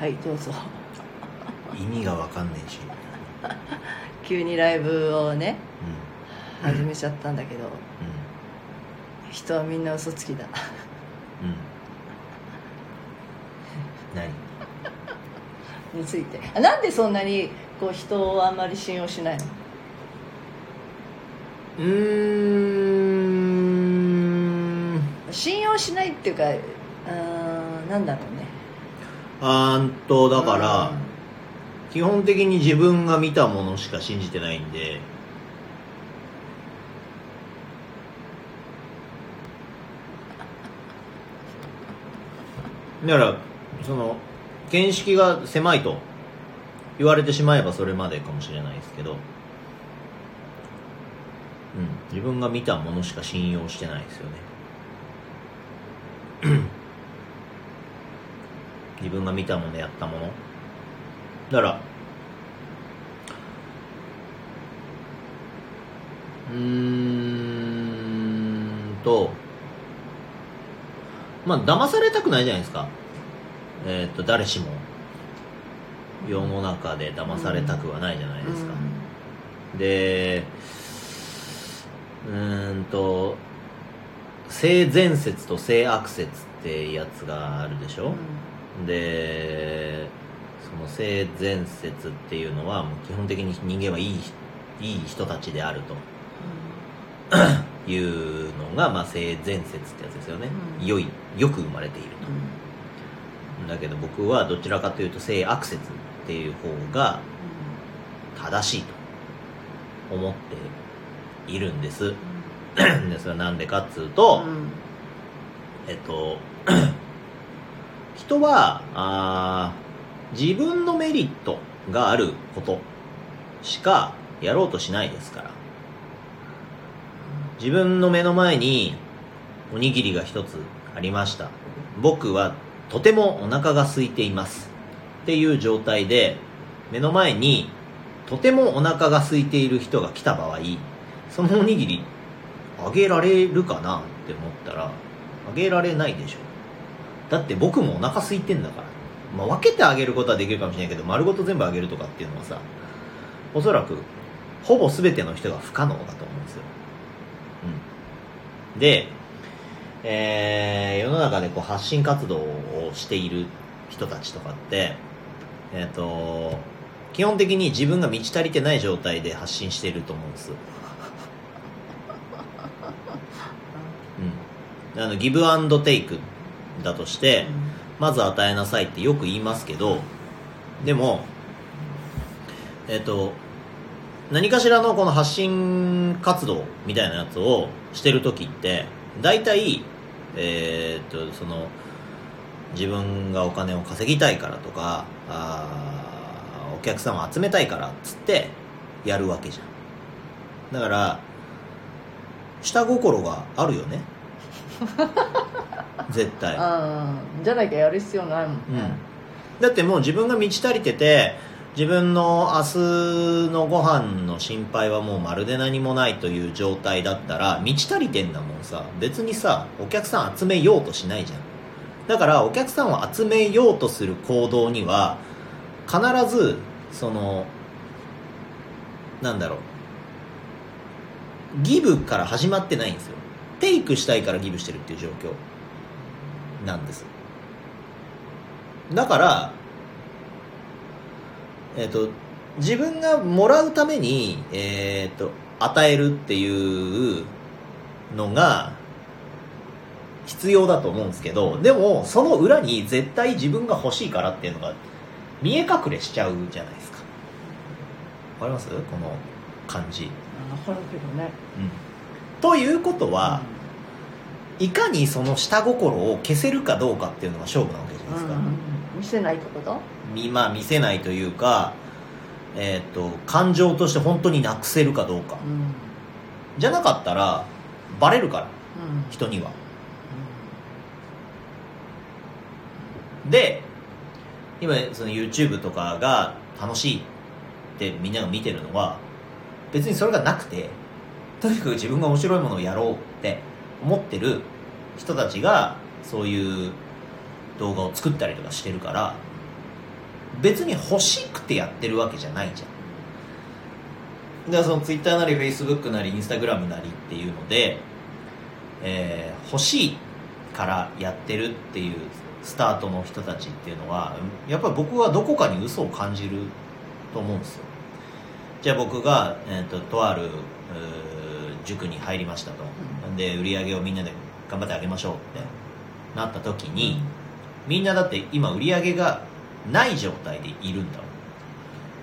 はいどうぞ。意味がわかんねえし。急にライブをねう始めちゃったんだけどん。人はみんな嘘つきだ。うん。う ん何？について。あなんでそんなにこう人をあんまり信用しないの？うーん。信用しないっていうかうーんなんだろうねあんとだから基本的に自分が見たものしか信じてないんで。だからその見識が狭いと言われてしまえばそれまでかもしれないですけど、うん、自分が見たものしか信用してないですよね。自分が見たものやったもの。だからうーんとまあ騙されたくないじゃないですか。えっ、と誰しも。世の中で騙されたくはないじゃないですか、でうーんと性善説と性悪説ってやつがあるでしょ、でその性善説っていうのはもう基本的に人間はいいいい人たちであると。いうのが、まあ、性善説ってやつですよね、うん。良いよく生まれていると、だけど僕はどちらかというと性悪説っていう方が正しいと思っているんです。でそれはなんでかっつうと、えっと人はあ自分のメリットがあることしかやろうとしないですから。自分の目の前におにぎりが一つありました。僕はとてもお腹が空いていますっていう状態で目の前にとてもお腹が空いている人が来た場合そのおにぎりあげられるかなって思ったらあげられないでしょ。だって僕もお腹空いてんだから、まあ、分けてあげることはできるかもしれないけど丸ごと全部あげるとかっていうのはさおそらくほぼ全ての人が不可能だと思うんですよ、うん、で、えー世の中でこう発信活動をしている人たちとかってえっ、と基本的に自分が満ち足りてない状態で発信していると思うんですうん、あのギブアンドテイクだとして、まず与えなさいってよく言いますけどでもえっ、と何かしらのこの発信活動みたいなやつをしてる時って大体えっ、とその自分がお金を稼ぎたいからとかあお客さんを集めたいからっつってやるわけじゃん。だから下心があるよね。絶対。ああじゃなきゃやる必要ないもんね、だってもう自分が満ち足りてて自分の明日のご飯の心配はもうまるで何もないという状態だったら満ち足りてんだもんさ。別にさお客さん集めようとしないじゃん。だからお客さんを集めようとする行動には必ずそのなんだろう。ギブから始まってないんですよ。テイクしたいからギブしてるっていう状況なんです。だからえっ、と自分がもらうためにえっ、と与えるっていうのが必要だと思うんですけどでもその裏に絶対自分が欲しいからっていうのが見え隠れしちゃうじゃないですか。わかります？この感じ、るけどね。ということは、いかにその下心を消せるかどうかっていうのが勝負なわけじゃないですか、うん見せないってこと？みまあ見せないというかえっ、と感情として本当になくせるかどうか。うん。じゃなかったらバレるからうん。人には。で今その YouTube とかが楽しいってみんなが見てるのは別にそれがなくてとにかく自分が面白いものをやろうって思ってる人たちがそういう動画を作ったりとかしてるから別に欲しくてやってるわけじゃないじゃん。だからそのツイッターなりフェイスブックなりインスタグラムなりっていうので、えー欲しいからやってるっていうスタートの人たちっていうのはやっぱり僕はどこかに嘘を感じると思うんですよ。じゃあ僕が、えー、ととある塾に入りましたと、で売り上げをみんなで頑張ってあげましょうってなった時にみんなだって今売り上げがない状態でいるんだ。も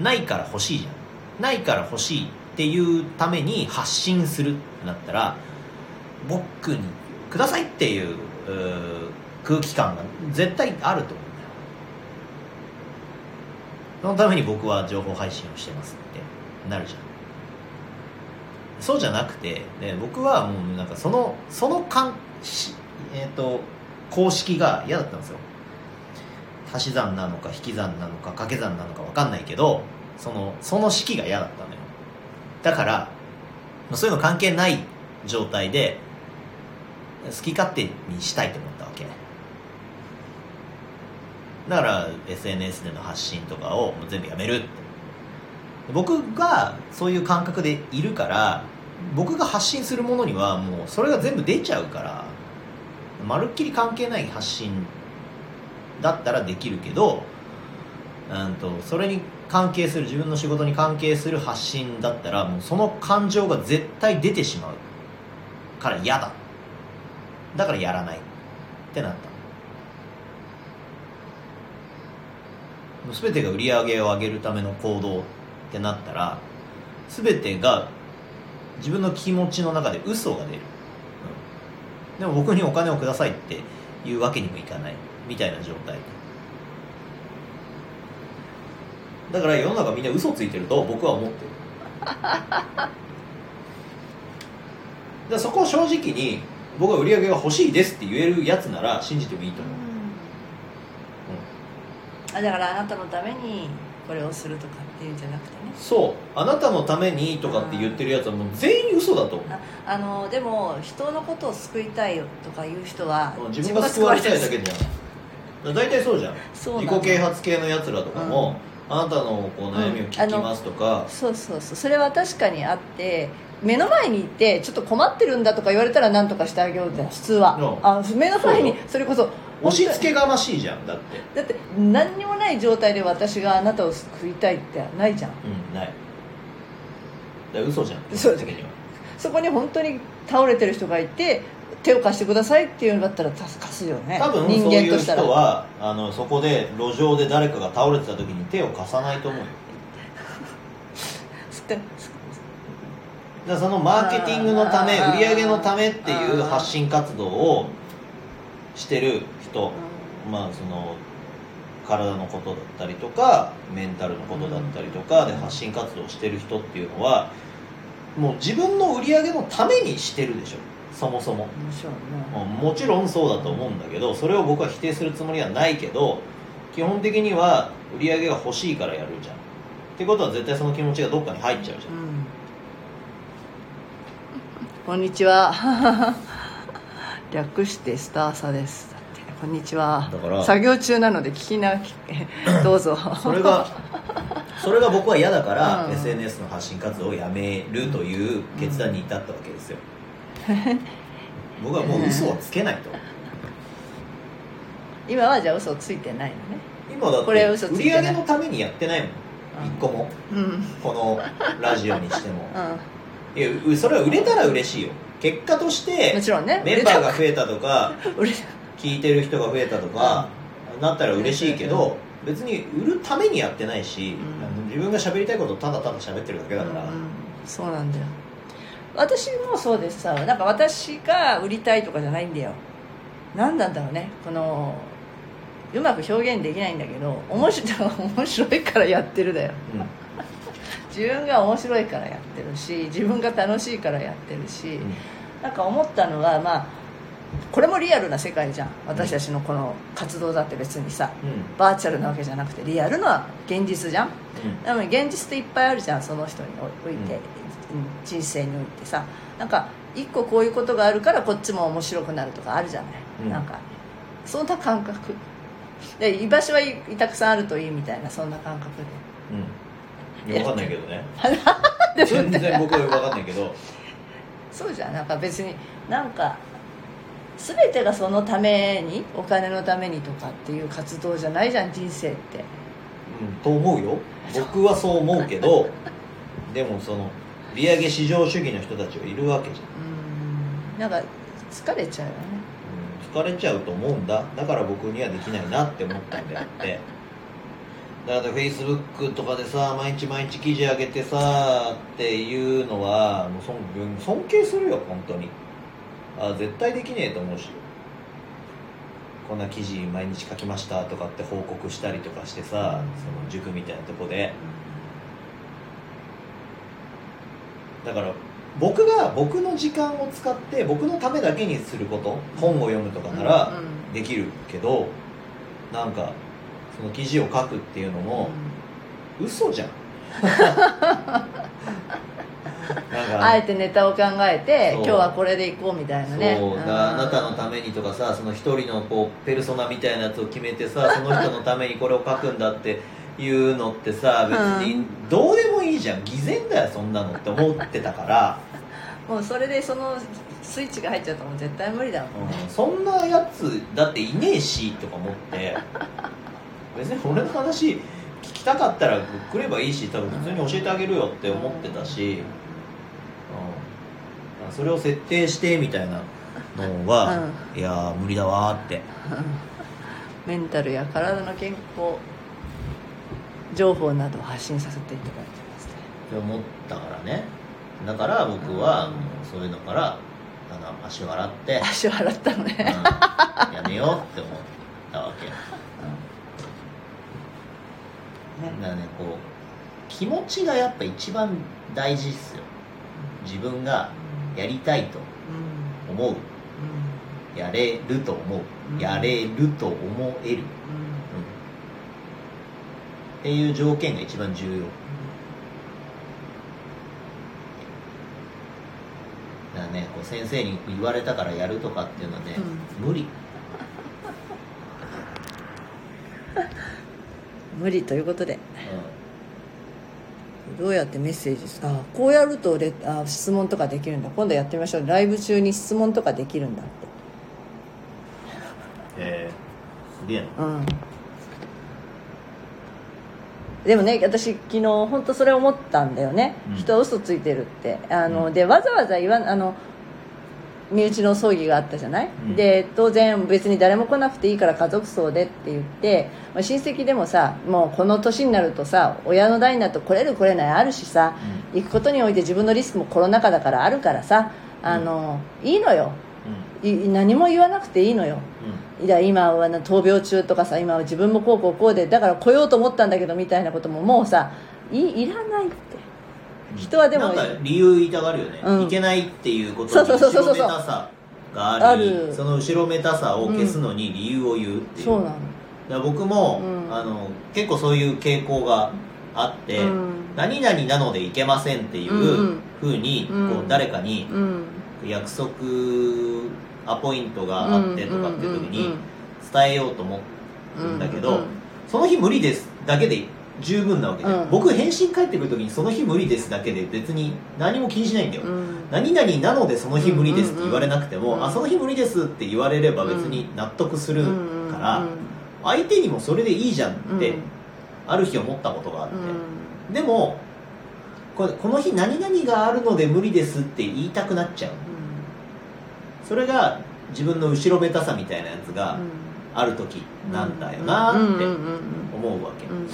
んないから欲しいじゃん。ないから欲しいっていうために発信するってなったら僕にくださいっていう空気感が絶対あると思うんだよ。そのために僕は情報配信をしてますってなるじゃんそうじゃなくて、ね、僕はもうなんかそのそのかんし、えー、と公式が嫌だったんですよ。足し算なのか引き算なのか掛け算なのか分かんないけどそのその式が嫌だったのよ。だからそういうの関係ない状態で好き勝手にしたいと思ったわけ。だから SNS での発信とかをもう全部やめるって僕がそういう感覚でいるから僕が発信するものにはもうそれが全部出ちゃうからまるっきり関係ない発信だったらできるけどうんとそれに関係する自分の仕事に関係する発信だったらもうその感情が絶対出てしまうから嫌だ。だからやらない。ってなった。全てが売り上げを上げるための行動。ってなったら全てが自分の気持ちの中で嘘が出る、うん。でも僕にお金をくださいっていうわけにもいかない。みたいな状態。だから世の中みんな嘘ついてると僕は思ってる。だそこを正直に僕は売り上げが欲しいですって言えるやつなら信じてもいいと思う、あだからあなたのためにこれをするとかっていうんじゃなくてね。そう。あなたのためにとかって言ってるやつはもう全員嘘だと思う。ああのでも人のことを救いたいよとかいう人は自分が救われたいだけじゃん。大体そうじゃん。自己啓発系のやつらとかも、あなたのこう悩みを聞きますとか、そうそうそう。それは確かにあって目の前にいてちょっと困ってるんだとか言われたら何とかしてあげようって普通は、うん。あ目の前にそれこそ押し付けがましいじゃんだって。だって何にもない状態で私があなたを救いたいってないじゃん。うんない。だ嘘じゃんそう的には。そこに本当に倒れてる人がいて手を貸してくださいっていうんだったら助かすよね。多分人そういう間としたら。人はあのそこで路上で誰かが倒れてた時に手を貸さないと思うよ。すってだそのマーケティングのため売り上げのためっていう発信活動をしてる人まあその体のことだったりとかメンタルのことだったりとかで発信活動をしてる人っていうのはもう自分の売り上げのためにしてるでしょ。そもそも。もちろんそうだと思うんだけどそれを僕は否定するつもりはないけど基本的には売り上げが欲しいからやるじゃん。ってことは絶対その気持ちがどっかに入っちゃうじゃん。うん。こんにちは略してスターサです。こんにちは。だから作業中なので聞きなどうぞ。それがそれが僕は嫌だから、うん。SNS の発信活動をやめるという決断に至ったわけですよ、僕はもう嘘はつけないと。今はじゃあ嘘ついてないのね。今だっこれて売り上げのためにやってないもん。一個も。うん。うんこのラジオにしても。いやうそれは売れたら嬉しいよ結果としてもちろんね。メンバーが増えたとか聞いてる人が増えたとか、なったら嬉しいけど、別に売るためにやってないし、うん。自分が喋りたいことをただただ喋ってるだけだから、うん。そうなんだよ。私もそうですさなんか私が売りたいとかじゃないんだよ。何なんだろうね。このうまく表現できないんだけど面白い 面白いからやってるだよ。うん自分が面白いからやってるし自分が楽しいからやってるし、なんか思ったのはまあこれもリアルな世界じゃん。私たちのこの活動だって別にさうん。うんバーチャルなわけじゃなくてリアルな現実じゃん。うん。でも現実っていっぱいあるじゃんその人において、うん。人生においてさ。なんか一個こういうことがあるからこっちも面白くなるとかあるじゃない、うん。なんかそんな感覚。で居場所はいたくさんあるといいみたいなそんな感覚うんいや分かんないけどね。で全然僕は分かんないけど。そうじゃん。なんか別になんか全てがそのためにお金のためにとかっていう活動じゃないじゃん人生って。うんと思うよ。僕はそう思うけど でもその利上げ至上主義の人たちはいるわけじゃん。うん。なんか疲れちゃうよね。うん疲れちゃうと思うんだ。だから僕にはできないなって思ったんであってだからフェイスブックとかでさ毎日毎日記事上げてさっていうのはもう尊尊敬するよ本当に。あ絶対できねえと思うし。こんな記事毎日書きましたとかって報告したりとかしてさ、その塾みたいなとこで。だから僕が僕の時間を使って僕のためだけにすること本を読むとかならうん。できるけどなんかその記事を書くっていうのも嘘じゃん。あえてネタを考えて今日はこれでいこうみたいなね。そうだ。あなたのためにとかさその一人のこうペルソナみたいなやつを決めてさ その人のためにこれを書くんだっていうのってさ別にどうでもいいじゃん偽善だよそんなのって思ってたから、もうそれでそのスイッチが入っちゃったらもう絶対無理だもんね、うん。そんなやつだっていねえしとか思って別に俺の話聞きたかったら来ればいいし多分普通に教えてあげるよって思ってたし、うん、それを設定してみたいなのは、いやー無理だわーって。メンタルや体の健康情報などを発信させていただいてますね。って思ったからね。だから僕はそういうのからあの足を洗って、足を洗ったのうん。ね、やめようって思ったわけだねからねこう気持ちがやっぱ一番大事っすよ。自分がやりたいとうん思う。うやれると思う、うんやれると思える、っていう条件が一番重要。だからねこう先生に言われたからやるとかっていうのはね、無理無理ということで。どうやってメッセージすあこうやるとレあ質問とかできるんだ。今度やってみましょう。ライブ中に質問とかできるんだって。えー、すげえな。うん。でもね私昨日本当それ思ったんだよね、うん。人は嘘ついてるって。あの、うん。でわざわざ言わんあの身内の葬儀があったじゃない、うん。で当然別に誰も来なくていいから家族葬でって言って、まあ、親戚でもさもうこの年になるとさ親の代になると来れる来れないあるしさ、行くことにおいて自分のリスクもコロナ禍だからあるからさあの、いいのよ。い何も言わなくていいのよ。いや今はな闘病中とかさ今は自分もこうこうこうでだから来ようと思ったんだけどみたいなことももうさいいらない。って人はでもなんか理由言いたがるよね、うん。いけないっていうことそうに後そうそうそう。ろめたさがありある。その後ろめたさを消すのに理由を言うっていう、そうなの。だから僕も、うん。あの結構そういう傾向があって、うん。何々なのでいけませんっていううん。ふうに、うん。こう誰かにうん。約束アポイントがあってとかっていう時に伝えようと思うんだけど、うん。うん。その日無理です。だけで十分なわけで、うん。僕返信返ってくる時にその日無理ですだけで別に何も気にしないんだよ、うん。何々なのでその日無理ですって言われなくても、うんあその日無理ですって言われれば別に納得するうんから、相手にもそれでいいじゃんって、ある日思ったことがあって、うん。でもこれこの日何々があるので無理ですって言いたくなっちゃう。それが自分の後ろめたさみたいなやつがある時なんだよなってうんうんうん。思うわけ、うん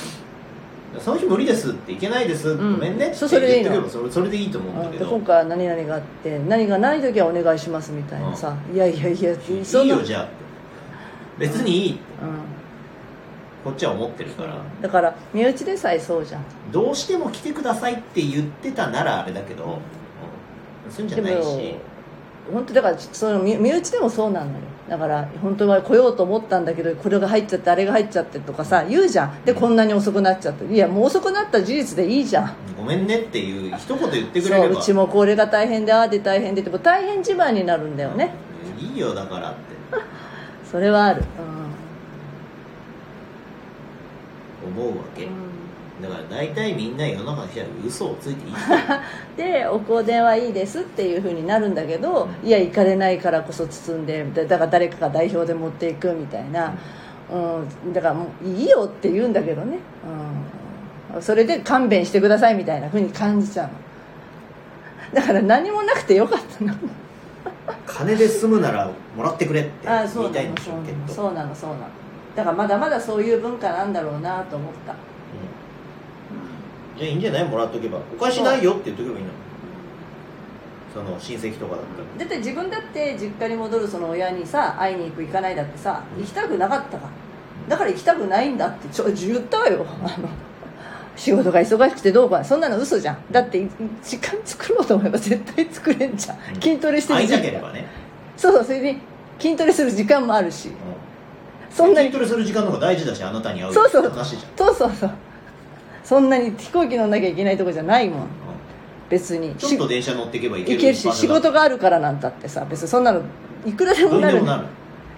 その日無理ですっていけないです、ん。ごめんね。ってそうそれでいいの。言ってくればそれそれでいいと思うんだけど。今回は何々があって何がない時はお願いしますみたいなさ、いやいやいやそんな。いいよじゃあ。別にいいうん。こっちは思ってるから。だから身内でさえそうじゃん。どうしても来てくださいって言ってたならあれだけど、うん。そういうんじゃないし。本当だからその身身内でもそうなのよだから本当は来ようと思ったんだけどこれが入っちゃってあれが入っちゃってとかさ言うじゃん。でこんなに遅くなっちゃって。いやもう遅くなった事実でいいじゃん。ごめんねっていう一言言ってくれれば。そううちもこれが大変でああで大変でって大変自慢になるんだよね。いいよだからって。それはある、思うわけ、うんだから大体みんな世の中の人は嘘をついていい でお香典はいいですっていうふうになるんだけど、いや行かれないからこそ包んでだだから誰かが代表で持っていくみたいな、うん、だからもういいよって言うんだけどね、うん、それで勘弁してくださいみたいなふうに感じちゃうの。だから何もなくてよかったの。金で済むならもらってくれって ああそう言いなたいんでしょうけど。のそうなのそうなの。だからまだまだそういう文化なんだろうなと思った、うんじゃあいいんじゃないもらっとけば。おかしないよって言っとけばいいの。その親戚とかだったら。だって自分だって実家に戻るその親にさ会いに行く行かないだってさ行きたくなかったか。らだから行きたくないんだってちょ言ったわよ。あの仕事が忙しくてどうかそんなの嘘じゃん。だってい時間作ろうと思えば絶対作れんじゃん。うん。筋トレしてる会い時間たければね、そうそうそれに筋トレする時間もあるし。うん。そんなに筋トレする時間の方が大事だしあなたに会うそうそう話じゃん、そうそうそうそんなに飛行機乗んなきゃいけないとこじゃないもん。う別に。んちょっと電車乗っていけばいける行けるし仕事ががあるからなんだってさ別にそんなのいくらでもなるでもなる。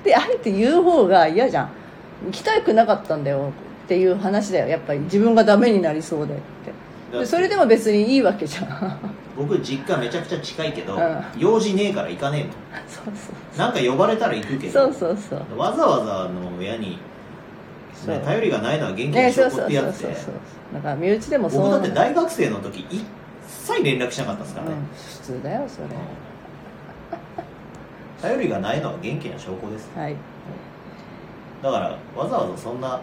であえて言う方が嫌じゃん。行きたくなかったんだよっていう話だよ。やっぱり自分がダメになりそうでって。でそれでも別にいいわけじゃん。僕実家めちゃくちゃ近いけど、うん。用事ねえから行かねえもん。そうそうなんか呼ばれたら行くけどそうそうそう。わざわざの親に、ね、頼りがないのは元気ねな証拠ってやつで。だから身内でもそう。僕だってな大学生の時一切連絡しなかったですからね、うん、普通だよそれ。頼りがないのは元気な証拠です。はい。だからわざわざそんな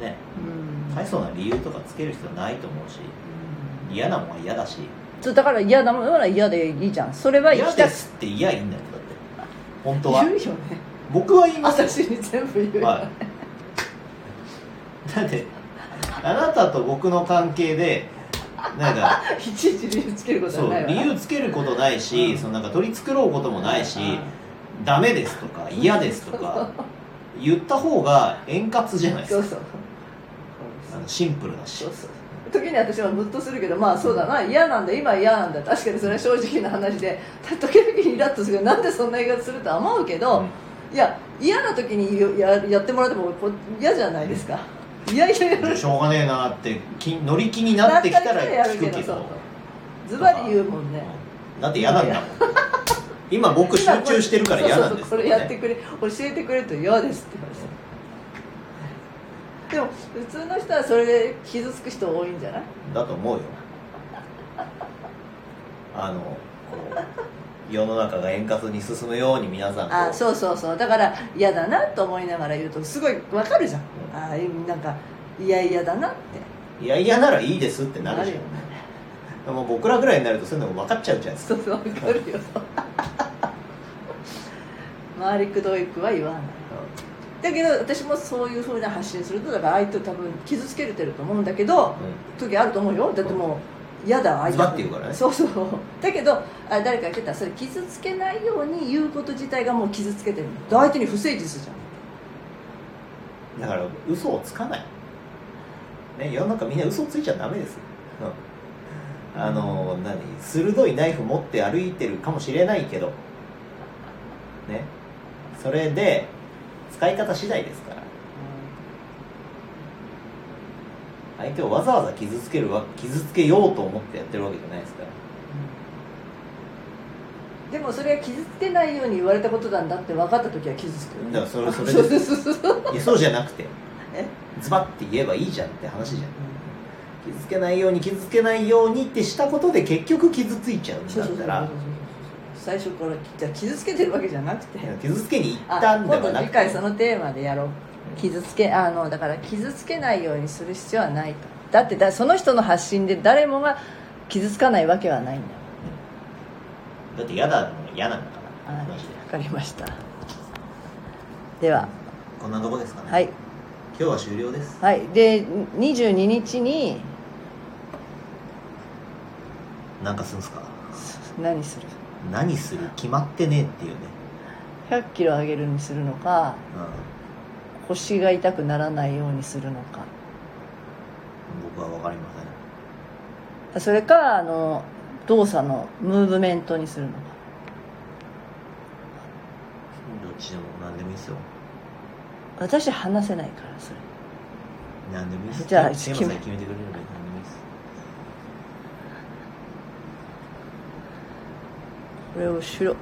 ねうん。大層な理由とかつける必要ないと思うし嫌なもんは嫌だし。そうだから嫌なものは嫌でいいじゃん。それは行嫌ですって嫌いいんだよだって。本当は。言うよね。僕は言いますよ。私に全部言うよね、はいだってあなたと僕の関係でなんか い、ちいち理由つけることそうはないわ理由つけることないし、うん。そのなんか取り繕うこともないし、うん。ダメですとか嫌ですとか言った方が円滑じゃないですか。そうそう。あのシンプルだし。そうそう。時に私はムッとするけどまあそうだな。嫌なんだ。今嫌なんだ。確かにそれは正直な話で時々イラッとするけどなんでそんな言い方するとは思うけど、いや嫌な時にややってもらってもこ嫌じゃないですかいやいやいや。しょうがねえなってき乗り気になってきたら聞くけど。ズバリ言うもんね。だって嫌なんだもん。今僕集中してるから嫌なんですこれやってくれ教えてくれと嫌ですって言われて。でも普通の人はそれで傷つく人多いんじゃない？だと思うよ。あのこう世の中が円滑に進むように皆さんあそうそうそう。だから嫌だなと思いながら言うとすごいわかるじゃん、ああなんかいやいやだなって。いやいやならいいですってなるじゃよね。んもう僕らぐらいになるとそういうのも分かっちゃうじゃないですかそうそうわかるよ。回りくどいくは言わない。だけど私もそういうふうな発信するとだから相手を多分傷つけれてると思うんだけど、時あると思うよ。だってもう嫌だ相手ズバッて言うからね。そうそう。だけどあ誰か言ってた。それ傷つけないように言うこと自体がもう傷つけてる。の相手に不誠実じゃん。だから嘘をつかない、ね、世の中みんな嘘ついちゃダメですよ、うん、あの何鋭いナイフ持って歩いてるかもしれないけど。ね。それで使い方次第ですから相手をわざわざ傷つけるわ傷つけようと思ってやってるわけじゃないですか。らでもそれは傷つけないように言われたことなんだって分かった時は傷つくよね。だからそれそれですいやそうじゃなくてえズバッて言えばいいじゃんって話じゃん。傷つけないように傷つけないようにってしたことで結局傷ついちゃうんだったら。最初からじゃあ傷つけてるわけじゃなくて。傷つけに行あったんで今度はなくて。次回そのテーマでやろう傷つけあのだから傷つけないようにする必要はないと。だってだその人の発信で誰もが傷つかないわけはないんだだって嫌だの嫌なんだからはいマジで。分かりました。では。こんなとこですかね。はい。今日は終了です。はい。で22日になんかするんすか？何する？何する？決まってねえっていうね。100キロ上げるにするのか。う腰が痛くならないようにするのか。ん僕は分かりません。それかあの動作のムーブメントにするのか。どっちでも何でもいいですよ。私話せないからそれ。何でもいいです。じゃあ決め決めてくれれば何でもいいです。これをしろ